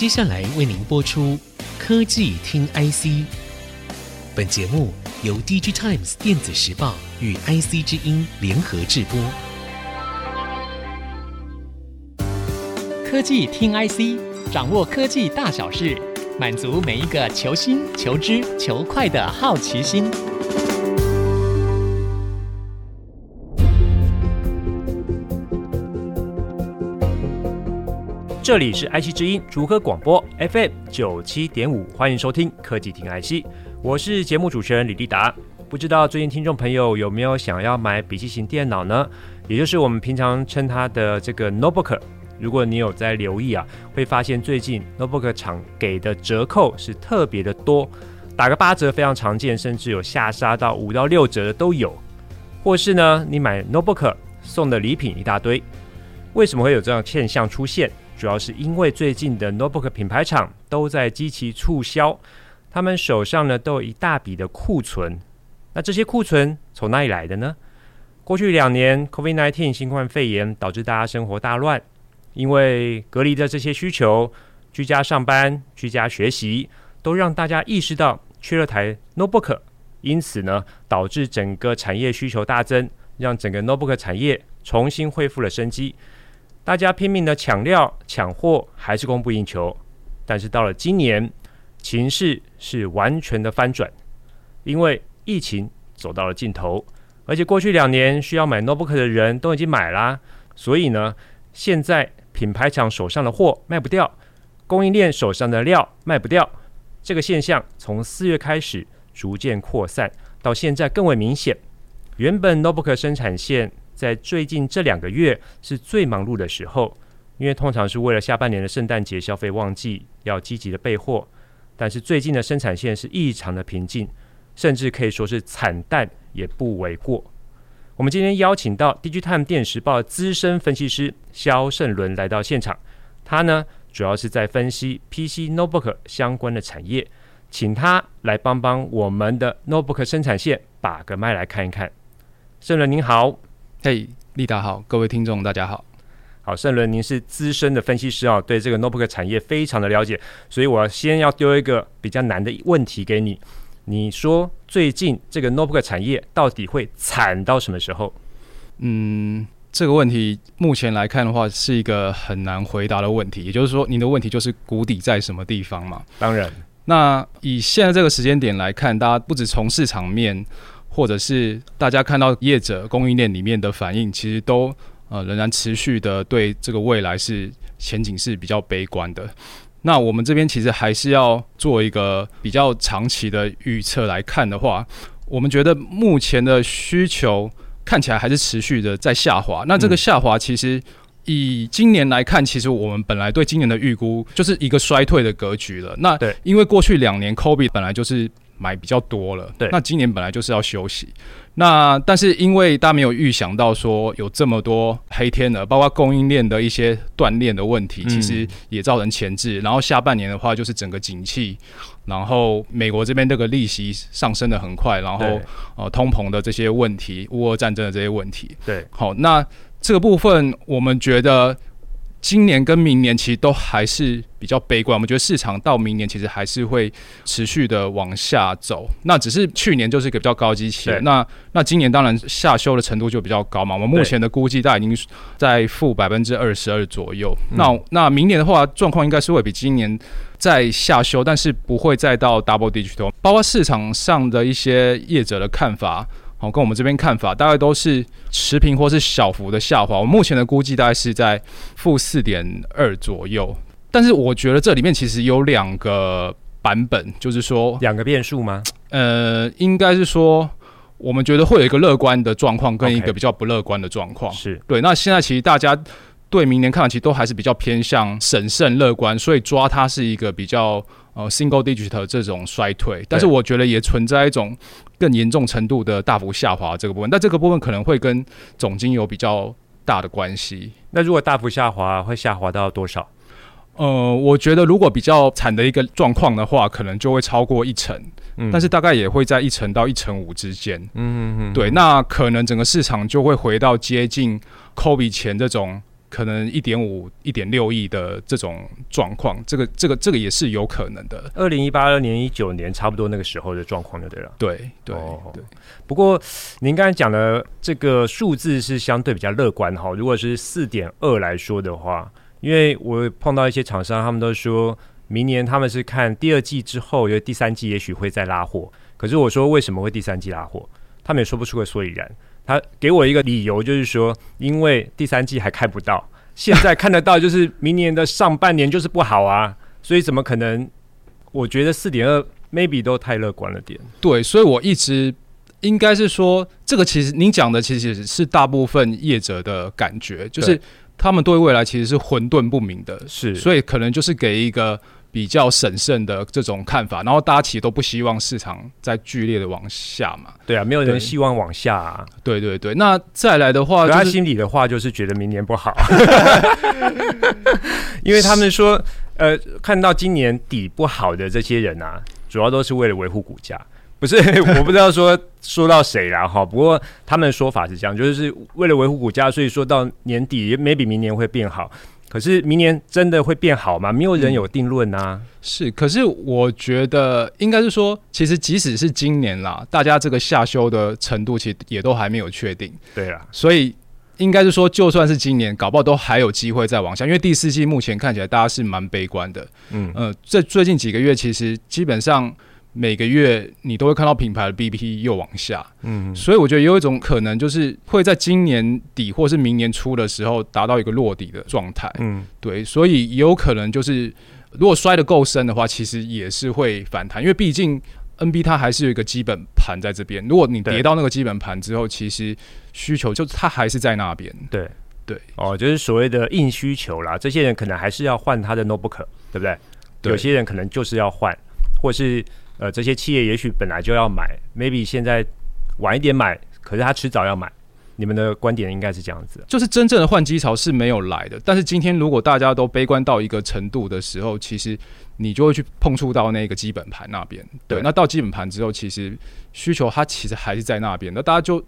接下来为您播出科技听 IC。本节目由 DigiTimes 电子时报与 IC 之音联合制播。科技听 IC，掌握科技大小事，满足每一个求新、求知、求快的好奇心。这里是 IC 之音竹科广播 FM 九七点五，欢迎收听科技听 IC，我是节目主持人李立达。不知道最近听众朋友有没有想要买笔记型电脑呢？也就是我们平常称它的这个 notebook。如果你有在留意啊，会发现最近 notebook 厂给的折扣是特别的多，打个八折非常常见，甚至有下杀到五到六折的都有。或是呢，你买 notebook 送的礼品一大堆，为什么会有这样现象出现？主要是因为最近的 notebook 品牌厂都在积极促销，他们手上呢都有一大笔的库存。那这些库存从哪里来的呢？过去两年 COVID-19 新冠肺炎导致大家生活大乱，因为隔离的这些需求，居家上班、居家学习，都让大家意识到缺了台 notebook，因此呢导致整个产业需求大增，让整个 notebook 产业重新恢复了生机。大家拼命的抢料抢货，还是供不应求。但是到了今年，情势是完全的翻转，因为疫情走到了尽头，而且过去两年需要买 notebook 的人都已经买啦，所以呢，现在品牌厂手上的货卖不掉，供应链手上的料卖不掉，这个现象从四月开始逐渐扩散，到现在更为明显。原本 notebook 生产线。在最近这两个月是最忙碌的时候，因为通常是为了下半年的圣诞节消费旺季要积极的备货。但是最近的生产线是异常的平静，甚至可以说是惨淡也不为过。我们今天邀请到《Digitime 电时报》资深分析师肖胜伦来到现场，他呢主要是在分析 PC Notebook 相关的产业，请他来帮帮我们的 Notebook 生产线把个脉来看一看。胜伦您好。嘿，立达好，各位听众大家好。好，胜伦，您是资深的分析师啊，对这个 notebook 产业非常的了解，所以我先要丢一个比较难的问题给你。你说最近这个 notebook 产业到底会惨到什么时候？嗯，这个问题目前来看的话，是一个很难回答的问题。也就是说，您的问题就是谷底在什么地方嘛？当然，那以现在这个时间点来看，大家不止从市场面。或者是大家看到业者供应链里面的反应，其实都呃仍然持续的对这个未来是前景是比较悲观的。那我们这边其实还是要做一个比较长期的预测来看的话，我们觉得目前的需求看起来还是持续的在下滑。那这个下滑其实以今年来看，其实我们本来对今年的预估就是一个衰退的格局了。那对，因为过去两年 COVID 本来就是。买比较多了，对，那今年本来就是要休息，那但是因为大家没有预想到说有这么多黑天鹅，包括供应链的一些断裂的问题，其实也造成前置。然后下半年的话，就是整个景气，然后美国这边这个利息上升的很快，然后呃通膨的这些问题，乌俄战争的这些问题，对，好，那这个部分我们觉得。今年跟明年其实都还是比较悲观，我们觉得市场到明年其实还是会持续的往下走。那只是去年就是一个比较高基期，那那今年当然下修的程度就比较高嘛。我们目前的估计大概已经在负百分之二十二左右。那那明年的话，状况应该是会比今年再下修，但是不会再到 double digit。包括市场上的一些业者的看法。好，跟我们这边看法大概都是持平或是小幅的下滑。我目前的估计大概是在负四点二左右。但是我觉得这里面其实有两个版本，就是说两个变数吗？呃，应该是说我们觉得会有一个乐观的状况跟一个比较不乐观的状况。是对。那现在其实大家对明年看法其实都还是比较偏向审慎乐观，所以抓它是一个比较呃 single digit 这种衰退。但是我觉得也存在一种。更严重程度的大幅下滑这个部分，那这个部分可能会跟总金有比较大的关系。那如果大幅下滑，会下滑到多少？呃，我觉得如果比较惨的一个状况的话，可能就会超过一成，嗯，但是大概也会在一成到一成五之间。嗯嗯嗯，对，那可能整个市场就会回到接近 COVID 前这种可能一点五、一点六亿的这种状况，这个、这个、这个也是有可能的。二零一八、二零一九年差不多那个时候的状况就对了。对对、哦、对。不过您刚才讲的这个数字是相对比较乐观哈。如果是四点二来说的话，因为我碰到一些厂商，他们都说明年他们是看第二季之后，因为第三季也许会再拉货。可是我说为什么会第三季拉货，他们也说不出个所以然。他给我一个理由，就是说，因为第三季还看不到，现在看得到，就是明年的上半年就是不好啊，所以怎么可能？我觉得四点二 maybe 都太乐观了点。对，所以我一直应该是说，这个其实您讲的其实是大部分业者的感觉，就是他们对未来其实是混沌不明的，是，所以可能就是给一个。比较审慎的这种看法，然后大家其实都不希望市场再剧烈的往下嘛。对啊，没有人希望往下啊。对对对，那再来的话，他心里的话就是觉得明年不好，因为他们说，呃，看到今年底不好的这些人啊，主要都是为了维护股价。不是，我不知道说说到谁了哈。不过他们的说法是这样，就是为了维护股价，所以说到年底也 maybe 明年会变好。可是明年真的会变好吗？没有人有定论啊。是，可是我觉得应该是说，其实即使是今年啦，大家这个下修的程度其实也都还没有确定。对啊，所以应该是说，就算是今年，搞不好都还有机会再往下，因为第四季目前看起来大家是蛮悲观的。嗯呃，这最近几个月其实基本上。每个月你都会看到品牌的 BP 又往下，嗯，所以我觉得有一种可能就是会在今年底或是明年初的时候达到一个落底的状态，嗯，对，所以也有可能就是如果摔得够深的话，其实也是会反弹，因为毕竟 NB 它还是有一个基本盘在这边，如果你跌到那个基本盘之后，其实需求就它还是在那边，对。对，哦，就是所谓的硬需求啦，这些人可能还是要换他的 notebook，对不对？对，有些人可能就是要换，或是。呃，这些企业也许本来就要买，maybe 现在晚一点买，可是他迟早要买。你们的观点应该是这样子，就是真正的换机潮是没有来的。但是今天如果大家都悲观到一个程度的时候，其实你就会去碰触到那个基本盘那边。对，对，那到基本盘之后，其实需求它其实还是在那边。那大家就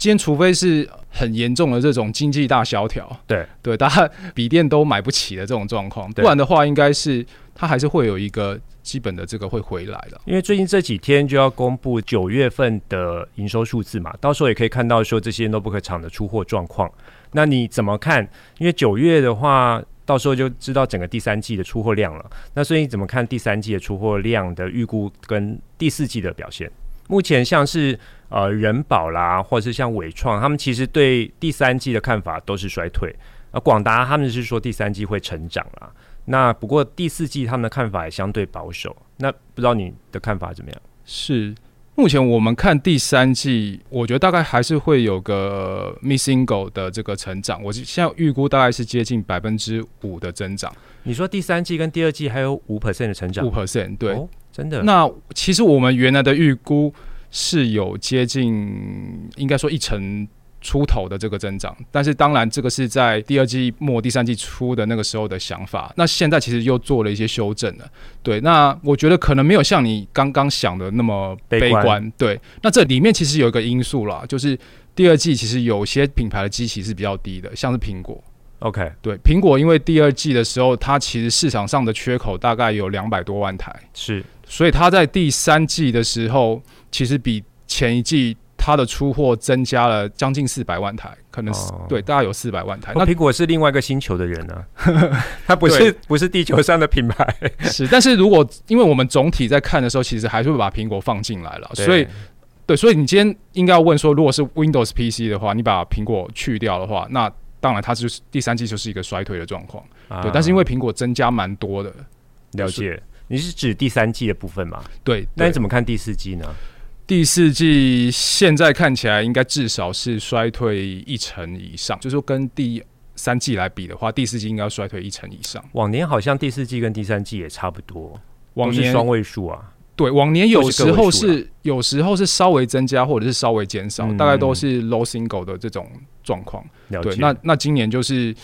今天，除非是很严重的这种经济大萧条，对对，大家笔电都买不起的这种状况，不然的话，应该是它还是会有一个。基本的这个会回来的，因为最近这几天就要公布九月份的营收数字嘛，到时候也可以看到说这些 notebook 厂的出货状况。那你怎么看？因为九月的话，到时候就知道整个第三季的出货量了。那所以你怎么看第三季的出货量的预估跟第四季的表现？目前像是呃人保啦，或者是像伟创，他们其实对第三季的看法都是衰退。而广达他们是说第三季会成长啦。那不过第四季他们的看法也相对保守，那不知道你的看法怎么样？是目前我们看第三季，我觉得大概还是会有个 missing go 的这个成长，我现在预估大概是接近百分之五的增长。你说第三季跟第二季还有五 percent 的成长？五 percent 对、哦，真的。那其实我们原来的预估是有接近，应该说一成。出头的这个增长，但是当然这个是在第二季末、第三季初的那个时候的想法。那现在其实又做了一些修正了。对，那我觉得可能没有像你刚刚想的那么悲观。对，那这里面其实有一个因素啦，就是第二季其实有些品牌的基期是比较低的，像是苹果。OK，对，苹果因为第二季的时候，它其实市场上的缺口大概有两百多万台，是，所以它在第三季的时候，其实比前一季。它的出货增加了将近四百万台，可能对，大概有四百万台。那苹果是另外一个星球的人呢、啊，它不是不是地球上的品牌。是，但是如果因为我们总体在看的时候，其实还是会把苹果放进来了。所以，对，所以你今天应该要问说，如果是 Windows PC 的话，你把苹果去掉的话，那当然它就是第三季就是一个衰退的状况。啊、对，但是因为苹果增加蛮多的，了解。你是指第三季的部分吗？对，那你怎么看第四季呢？第四季现在看起来应该至少是衰退一成以上，就是说跟第三季来比的话，第四季应该要衰退一成以上。往年好像第四季跟第三季也差不多，往年双位数啊。对，往年有时候是，是有时候是稍微增加或者是稍微减少，嗯，大概都是 low single 的这种状况。对，那那今年就是。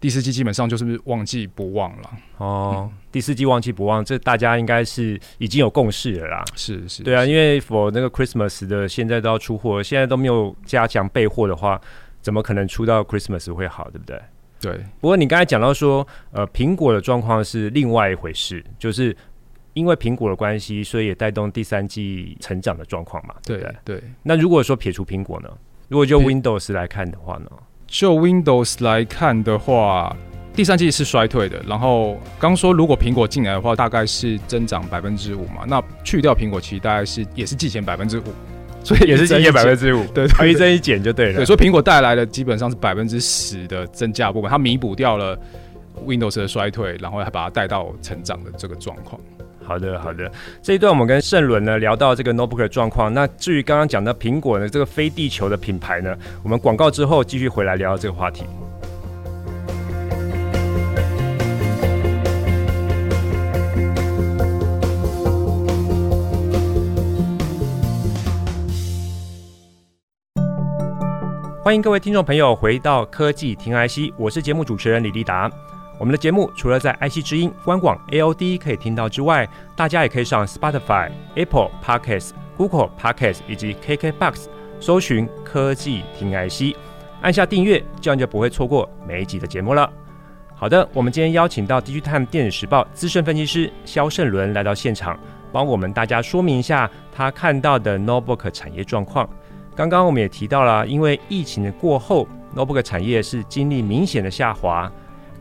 第四季基本上就是旺季不旺了哦、嗯。第四季旺季不旺，这大家应该是已经有共识了啦。是是，对啊，因为 for 那个 Christmas 的现在都要出货，现在都没有加强备货的话，怎么可能出到 Christmas 会好，对不对？对，不过你刚才讲到说，呃，苹果的状况是另外一回事，就是因为苹果的关系，所以也带动第三季成长的状况嘛。对对，对。那如果说撇除苹果呢？如果就 Windows 来看的话呢？就 Windows 来看的话，第三季是衰退的。然后刚说如果苹果进来的话，大概是增长百分之五嘛。那去掉苹果，其实大概是也是季前百分之五。所以也是增减百分之五，对，一增一减就对了。对，所以苹果带来的基本上是百分之十的增加部分，它弥补掉了 Windows 的衰退，然后还把它带到成长的这个状况。好的，好的。这一段我们跟盛伦呢聊到这个 Notebook 的状况。那至于刚刚讲到苹果呢这个非地球的品牌呢，我们广告之后继续回来聊这个话题。欢迎各位听众朋友回到科技听 IC，我是节目主持人李立达。我们的节目除了在 IC 之音官网 AOD 可以听到之外，大家也可以上 Spotify、Apple Podcasts、Google Podcasts 以及 KKBox 搜寻科技听 IC，按下订阅，这样就不会错过每一集的节目了。好的，我们今天邀请到 DigiTime 电子时报资深分析师萧盛伦来到现场，帮我们大家说明一下他看到的 Notebook 产业状况。刚刚我们也提到了，因为疫情的过后，Notebook 产业是经历明显的下滑。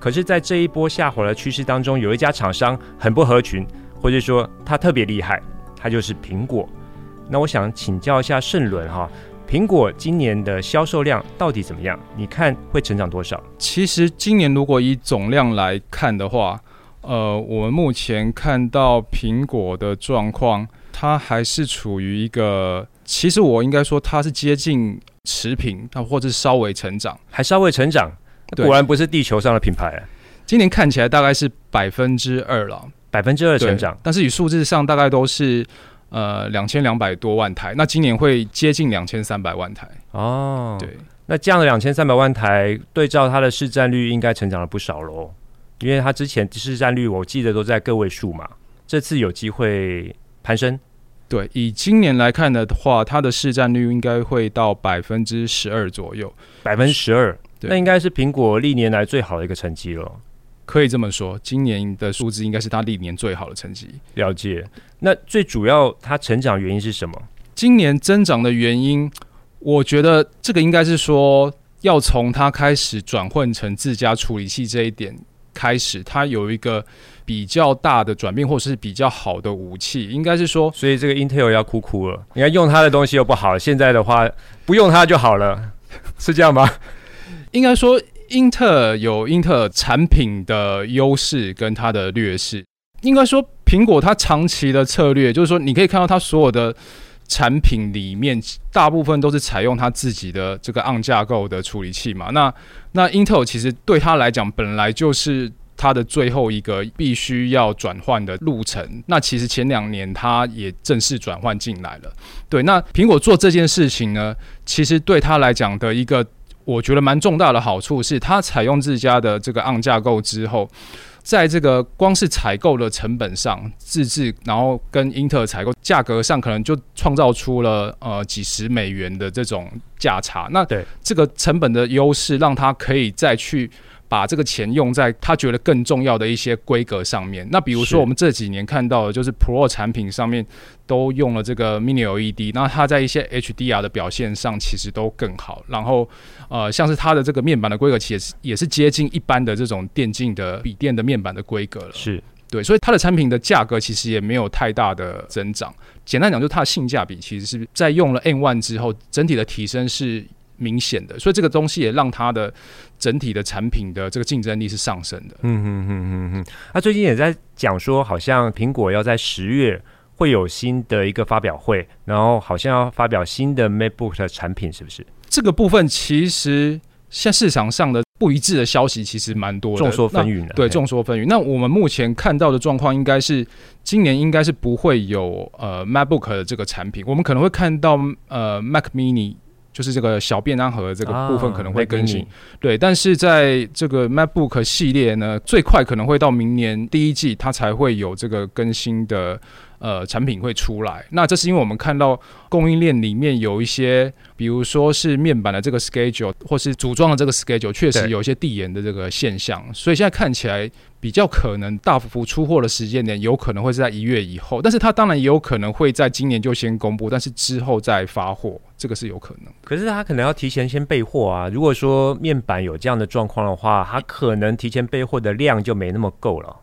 可是，在这一波下滑的趋势当中，有一家厂商很不合群，或者说它特别厉害，它就是苹果。那我想请教一下盛伦哈，苹果今年的销售量到底怎么样？你看会成长多少？其实今年如果以总量来看的话，呃，我们目前看到苹果的状况，它还是处于一个。其实我应该说它是接近持平，它或者是稍微成长，还稍微成长，果然不是地球上的品牌。今年看起来大概是百分之二了，百分之二成长，但是以数字上大概都是呃两千两百多万台，那今年会接近两千三百万台。哦。对，那这样的两千三百万台对照它的市占率，应该成长了不少喽，因为它之前市占率我记得都在个位数嘛，这次有机会攀升。对，以今年来看的话，它的市占率应该会到百分之十二左右，百分之十二，那应该是苹果历年来最好的一个成绩了。可以这么说，今年的数字应该是它历年最好的成绩。了解。那最主要它成长原因是什么？今年增长的原因，我觉得这个应该是说，要从它开始转换成自家处理器这一点开始，它有一个。比较大的转变，或是比较好的武器，应该是说，所以这个 Intel 要哭哭了。你看用它的东西又不好，现在的话不用它就好了，是这样吗？应该说，英特尔有英特尔产品的优势跟它的劣势。应该说，苹果它长期的策略就是说，你可以看到它所有的产品里面，大部分都是采用它自己的这个 ARM 架构的处理器嘛。那那英特尔其实对它来讲，本来就是。它的最后一个必须要转换的路程，那其实前两年它也正式转换进来了。对，那苹果做这件事情呢，其实对它来讲的一个我觉得蛮重大的好处是，它采用自家的这个 on 架构之后，在这个光是采购的成本上自制，然后跟英特尔采购价格上，可能就创造出了呃几十美元的这种价差。那对这个成本的优势，让它可以再去。把这个钱用在他觉得更重要的一些规格上面。那比如说，我们这几年看到的，就是 Pro 产品上面都用了这个 Mini LED，那它在一些 HDR 的表现上其实都更好。然后，呃，像是它的这个面板的规格，其实也是接近一般的这种电竞的笔电的面板的规格了。是对，所以它的产品的价格其实也没有太大的增长。简单讲，就是它的性价比其实是在用了 M1 之后，整体的提升是明显的。所以这个东西也让它的。整体的产品的这个竞争力是上升的。嗯嗯嗯嗯嗯。那最近也在讲说，好像苹果要在十月会有新的一个发表会，然后好像要发表新的 MacBook 的产品，是不是？这个部分其实现在市场上的不一致的消息其实蛮多的，众说纷纭的。对，众说纷纭。那我们目前看到的状况应该是，今年应该是不会有呃 MacBook 的这个产品，我们可能会看到呃 Mac Mini。就是这个小便当盒这个部分可能会更新，啊、对，但是在这个 MacBook 系列呢，最快可能会到明年第一季，它才会有这个更新的呃产品会出来。那这是因为我们看到供应链里面有一些，比如说是面板的这个 schedule，或是组装的这个 schedule，确实有一些递延的这个现象。所以现在看起来比较可能大幅幅出货的时间点，有可能会是在一月以后。但是它当然也有可能会在今年就先公布，但是之后再发货，这个是有可能。可是它可能要提前先备货啊。如果说面板有这样的状况的话，它可能提前备货的量就没那么够了。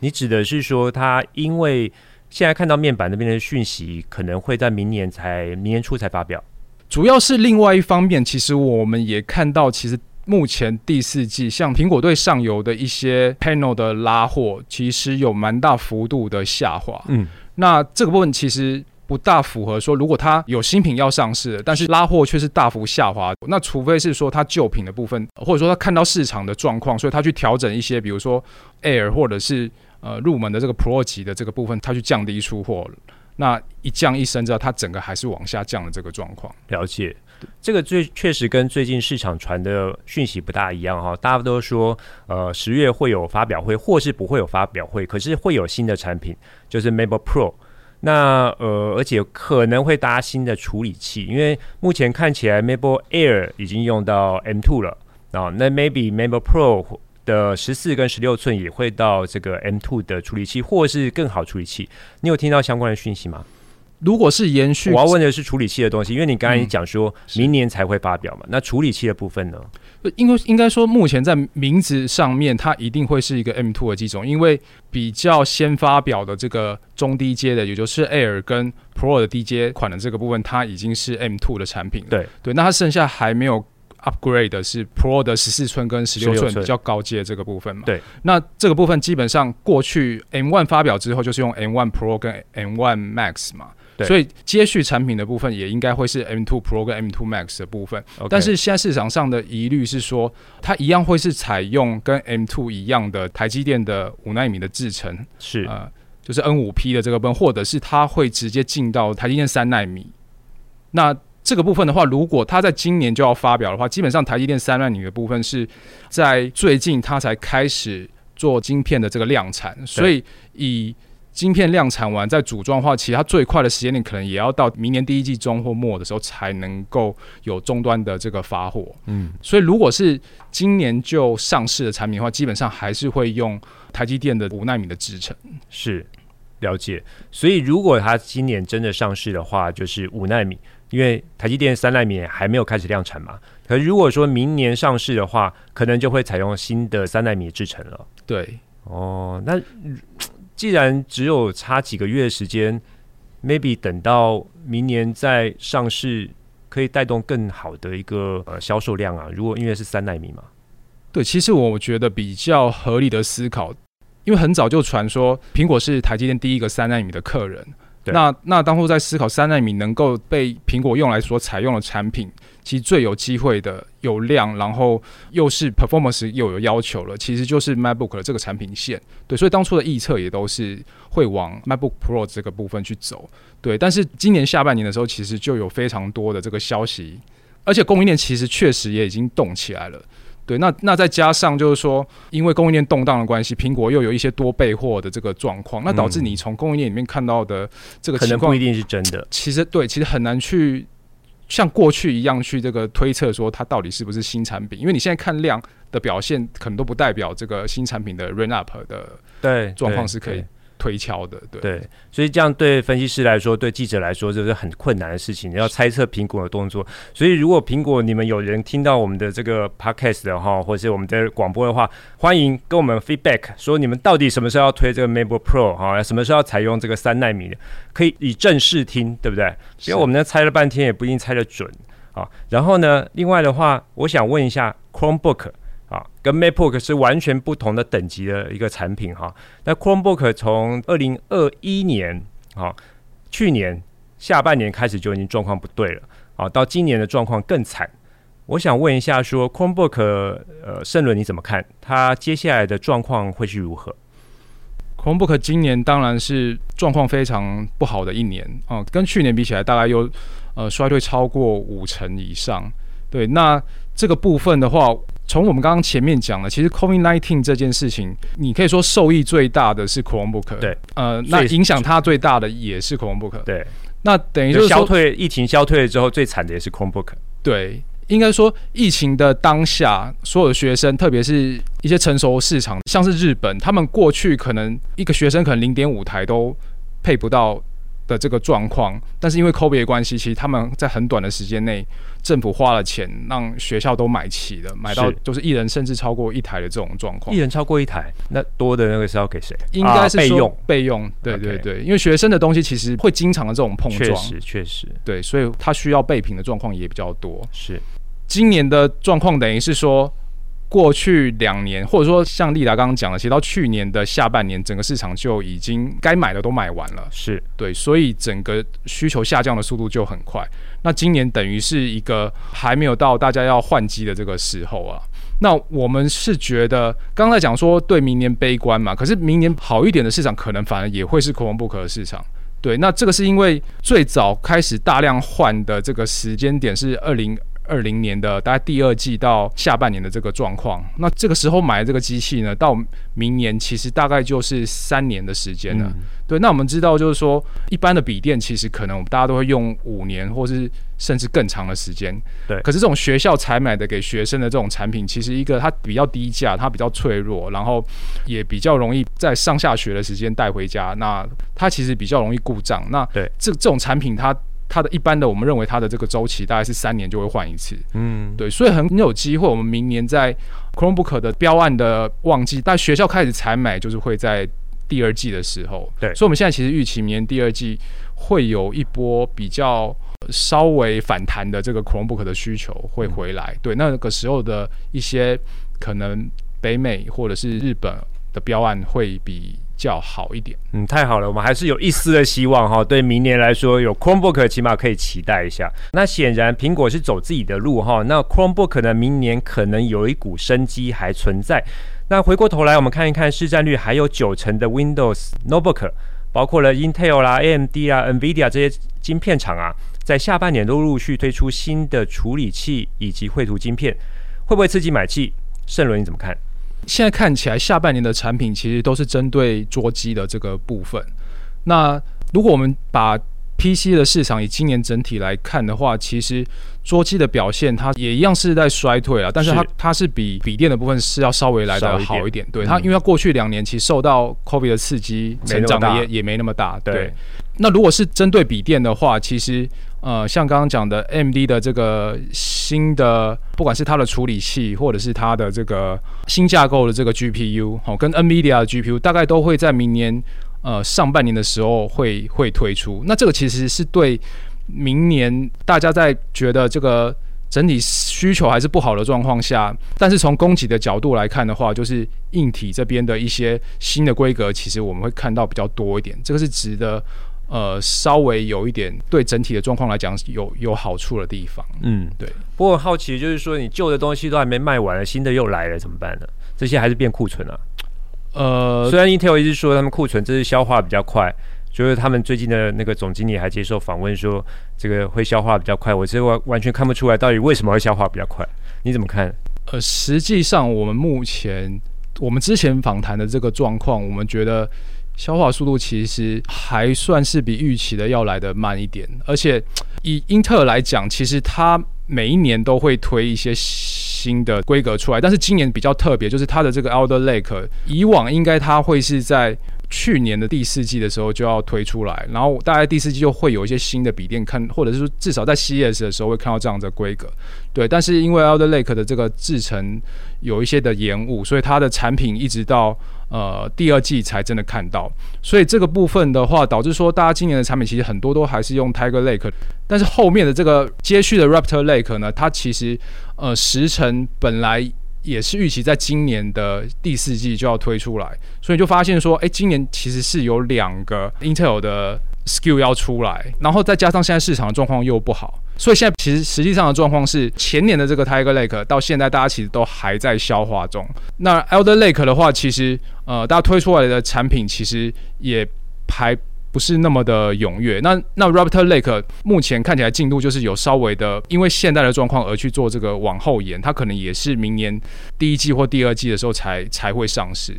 你指的是说，它因为现在看到面板那边的讯息，可能会在明年才明年初才发表。主要是另外一方面，其实我们也看到，其实目前第四季像苹果对上游的一些 panel 的拉货，其实有蛮大幅度的下滑。嗯，那这个部分其实不大符合说，如果它有新品要上市，但是拉货却是大幅下滑，那除非是说它旧品的部分，或者说它看到市场的状况，所以它去调整一些，比如说 Air 或者是。呃，入门的这个 Pro 级的这个部分，它去降低出货，那一降一升之后，它整个还是往下降的这个状况。了解，这个最确实跟最近市场传的讯息不大一样哈。大家都说，呃，十月会有发表会，或是不会有发表会，可是会有新的产品，就是 MacBook Pro。那呃，而且可能会搭新的处理器，因为目前看起来 MacBook Air 已经用到 M2 了啊，那 maybe MacBook Pro。的十四跟十六寸也会到这个 M2 的处理器，或是更好处理器。你有听到相关的讯息吗？如果是延续，我要问的是处理器的东西，因为你刚才讲说明年才会发表嘛。嗯、那处理器的部分呢？因为应该说，目前在名字上面，它一定会是一个 M2 的机种，因为比较先发表的这个中低阶的，也就是 Air 跟 Pro 的低阶款的这个部分，它已经是 M2 的产品。对对，那它剩下还没有。Upgrade 的是 Pro 的十四寸跟十六寸比较高阶这个部分嘛？对，那这个部分基本上过去 M1 发表之后就是用 M1 Pro 跟 M1 Max 嘛，对，所以接续产品的部分也应该会是 M2 Pro 跟 M2 Max 的部分。但是现在市场上的疑虑是说，它一样会是采用跟 M2 一样的台积电的五纳米的制程，是呃，就是 N5P 的这个部分，或者是它会直接进到台积电三纳米。那这个部分的话，如果它在今年就要发表的话，基本上台积电三纳米的部分是在最近它才开始做晶片的这个量产，所以以晶片量产完再组装的话，其实它最快的时间点可能也要到明年第一季中或末的时候才能够有终端的这个发货。嗯，所以如果是今年就上市的产品的话，基本上还是会用台积电的五纳米的制程。是，了解。所以如果它今年真的上市的话，就是五纳米。因为台积电三纳米还没有开始量产嘛，可是如果说明年上市的话，可能就会采用新的三纳米制程了。对，哦，那既然只有差几个月的时间，maybe 等到明年再上市，可以带动更好的一个呃销售量啊。如果因为是三纳米嘛，对，其实我觉得比较合理的思考，因为很早就传说苹果是台积电第一个三纳米的客人。那那当初在思考三纳米能够被苹果用来所采用的产品，其实最有机会的有量，然后又是 performance 又有要求了，其实就是 MacBook 的这个产品线。对，所以当初的预测也都是会往 MacBook Pro 这个部分去走。对，但是今年下半年的时候，其实就有非常多的这个消息，而且供应链其实确实也已经动起来了。对，那那再加上就是说，因为供应链动荡的关系，苹果又有一些多备货的这个状况，那导致你从供应链里面看到的这个情况，不一定是真的。其实对，其实很难去像过去一样去这个推测说它到底是不是新产品，因为你现在看量的表现，可能都不代表这个新产品的 run up 的对状况是可以。推敲的，对对，所以这样对分析师来说，对记者来说，这是很困难的事情。你要猜测苹果的动作，所以如果苹果你们有人听到我们的这个 podcast 的话，或者是我们的广播的话，欢迎跟我们 feedback，说你们到底什么时候要推这个 MacBook Pro 哈，什么时候要采用这个三纳米的，可以以正视听，对不对？因为我们呢猜了半天，也不一定猜得准啊。然后呢，另外的话，我想问一下 Chromebook。啊，跟 MacBook 是完全不同的等级的一个产品哈。那 Chromebook 从二零二一年啊，去年下半年开始就已经状况不对了啊，到今年的状况更惨。我想问一下说，Chromebook 呃，盛伦你怎么看？它接下来的状况会是如何？Chromebook 今年当然是状况非常不好的一年啊，跟去年比起来，大概有呃衰退超过五成以上。对，那这个部分的话。从我们刚刚前面讲的，其实 COVID-19 这件事情，你可以说受益最大的是 Chromebook，对，呃，那影响它最大的也是 Chromebook，对，那等于就是消退，疫情消退了之后，最惨的也是 Chromebook，对，应该说疫情的当下，所有的学生，特别是一些成熟市场，像是日本，他们过去可能一个学生可能零点五台都配不到。的这个状况，但是因为 COVID 的关系，其实他们在很短的时间内，政府花了钱让学校都买齐了，买到就是一人甚至超过一台的这种状况。一人超过一台，那多的那个是要给谁？应该是备用备用。对对对，因为学生的东西其实会经常的这种碰撞，确实确实。对，所以他需要备品的状况也比较多。是，今年的状况等于是说。过去两年，或者说像丽达刚刚讲的，其实到去年的下半年，整个市场就已经该买的都买完了。是对，所以整个需求下降的速度就很快。那今年等于是一个还没有到大家要换机的这个时候啊。那我们是觉得，刚才讲说对明年悲观嘛，可是明年好一点的市场，可能反而也会是 Chromebook 的市场。对，那这个是因为最早开始大量换的这个时间点是二零。二零年的大概第二季到下半年的这个状况，那这个时候买的这个机器呢，到明年其实大概就是三年的时间了。嗯、对，那我们知道就是说，一般的笔电其实可能我们大家都会用五年，或是甚至更长的时间。对。可是这种学校采买的给学生的这种产品，其实一个它比较低价，它比较脆弱，然后也比较容易在上下学的时间带回家。那它其实比较容易故障。那对这这种产品它。它的一般的，我们认为它的这个周期大概是三年就会换一次。嗯，对，所以很有机会，我们明年在 Chromebook 的标案的旺季，但学校开始采买，就是会在第二季的时候。对，所以我们现在其实预期明年第二季会有一波比较稍微反弹的这个 Chromebook 的需求会回来。嗯、对，那个时候的一些可能北美或者是日本的标案会比较好一点，嗯，太好了，我们还是有一丝的希望哈。对明年来说，有 Chromebook 起码可以期待一下。那显然苹果是走自己的路哈。那 Chromebook 呢，明年可能有一股生机还存在。那回过头来，我们看一看市占率还有九成的 Windows Notebook，包括了 Intel 啦、AMD 啊、NVIDIA 这些晶片厂啊，在下半年都陆续推出新的处理器以及绘图晶片，会不会刺激买气？盛伦你怎么看？现在看起来，下半年的产品其实都是针对桌机的这个部分。那如果我们把 PC 的市场以今年整体来看的话，其实桌机的表现它也一样是在衰退啊，但是它是它是比笔电的部分是要稍微来的好一点。对它，因为它过去两年其实受到 COVID 的刺激，成长的也也没那么大。对，对那如果是针对笔电的话，其实。呃，像刚刚讲的，M D 的这个新的，不管是它的处理器，或者是它的这个新架构的这个 GPU，好，跟 NVIDIA 的 GPU，大概都会在明年呃上半年的时候会会推出。那这个其实是对明年大家在觉得这个整体需求还是不好的状况下，但是从供给的角度来看的话，就是硬体这边的一些新的规格，其实我们会看到比较多一点。这个是值得。呃，稍微有一点对整体的状况来讲有有好处的地方，嗯，对。不过好奇就是说，你旧的东西都还没卖完了，新的又来了，怎么办呢？这些还是变库存啊？呃，虽然 Intel 一直说他们库存这是消化比较快，就是他们最近的那个总经理还接受访问说，这个会消化比较快。我这完完全看不出来到底为什么会消化比较快，你怎么看？呃，实际上我们目前我们之前访谈的这个状况，我们觉得。消化速度其实还算是比预期的要来得慢一点，而且 以英特尔来讲，其实它每一年都会推一些新的规格出来，但是今年比较特别，就是它的这个 Alder Lake，以往应该它会是在去年的第四季的时候就要推出来，然后大概第四季就会有一些新的笔电看，或者是至少在 CES 的时候会看到这样的规格，对，但是因为 Alder Lake 的这个制程有一些的延误，所以它的产品一直到。呃，第二季才真的看到，所以这个部分的话，导致说大家今年的产品其实很多都还是用 Tiger Lake，但是后面的这个接续的 Raptor Lake 呢，它其实呃时辰本来也是预期在今年的第四季就要推出来，所以就发现说，哎，今年其实是有两个 Intel 的 Skill 要出来，然后再加上现在市场的状况又不好。所以现在其实实际上的状况是，前年的这个 Tiger Lake 到现在大家其实都还在消化中。那 Elder Lake 的话，其实呃大家推出来的产品其实也还不是那么的踊跃。那那 Raptor Lake 目前看起来进度就是有稍微的，因为现在的状况而去做这个往后延，它可能也是明年第一季或第二季的时候才才会上市。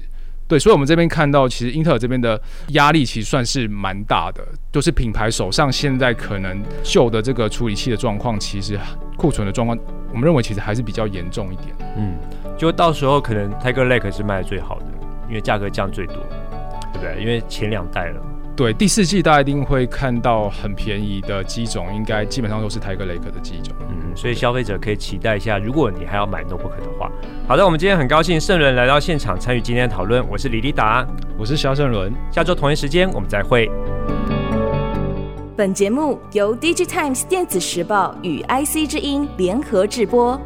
对，所以我们这边看到，其实英特尔这边的压力其实算是蛮大的，就是品牌手上现在可能旧的这个处理器的状况，其实库存的状况，我们认为其实还是比较严重一点。嗯，就到时候可能 Tiger Lake 是卖的最好的，因为价格降最多，对不对？因为前两代了。对，第四季大家一定会看到很便宜的机种，应该基本上都是 Tiger Lake 的机种。嗯，所以消费者可以期待一下，如果你还要买 Notebook 的话。好的，我们今天很高兴盛伦来到现场参与今天的讨论。我是李立达，我是萧盛伦。下周同一时间我们再会。本节目由 DigiTimes 电子时报与 IC 之音联合制播。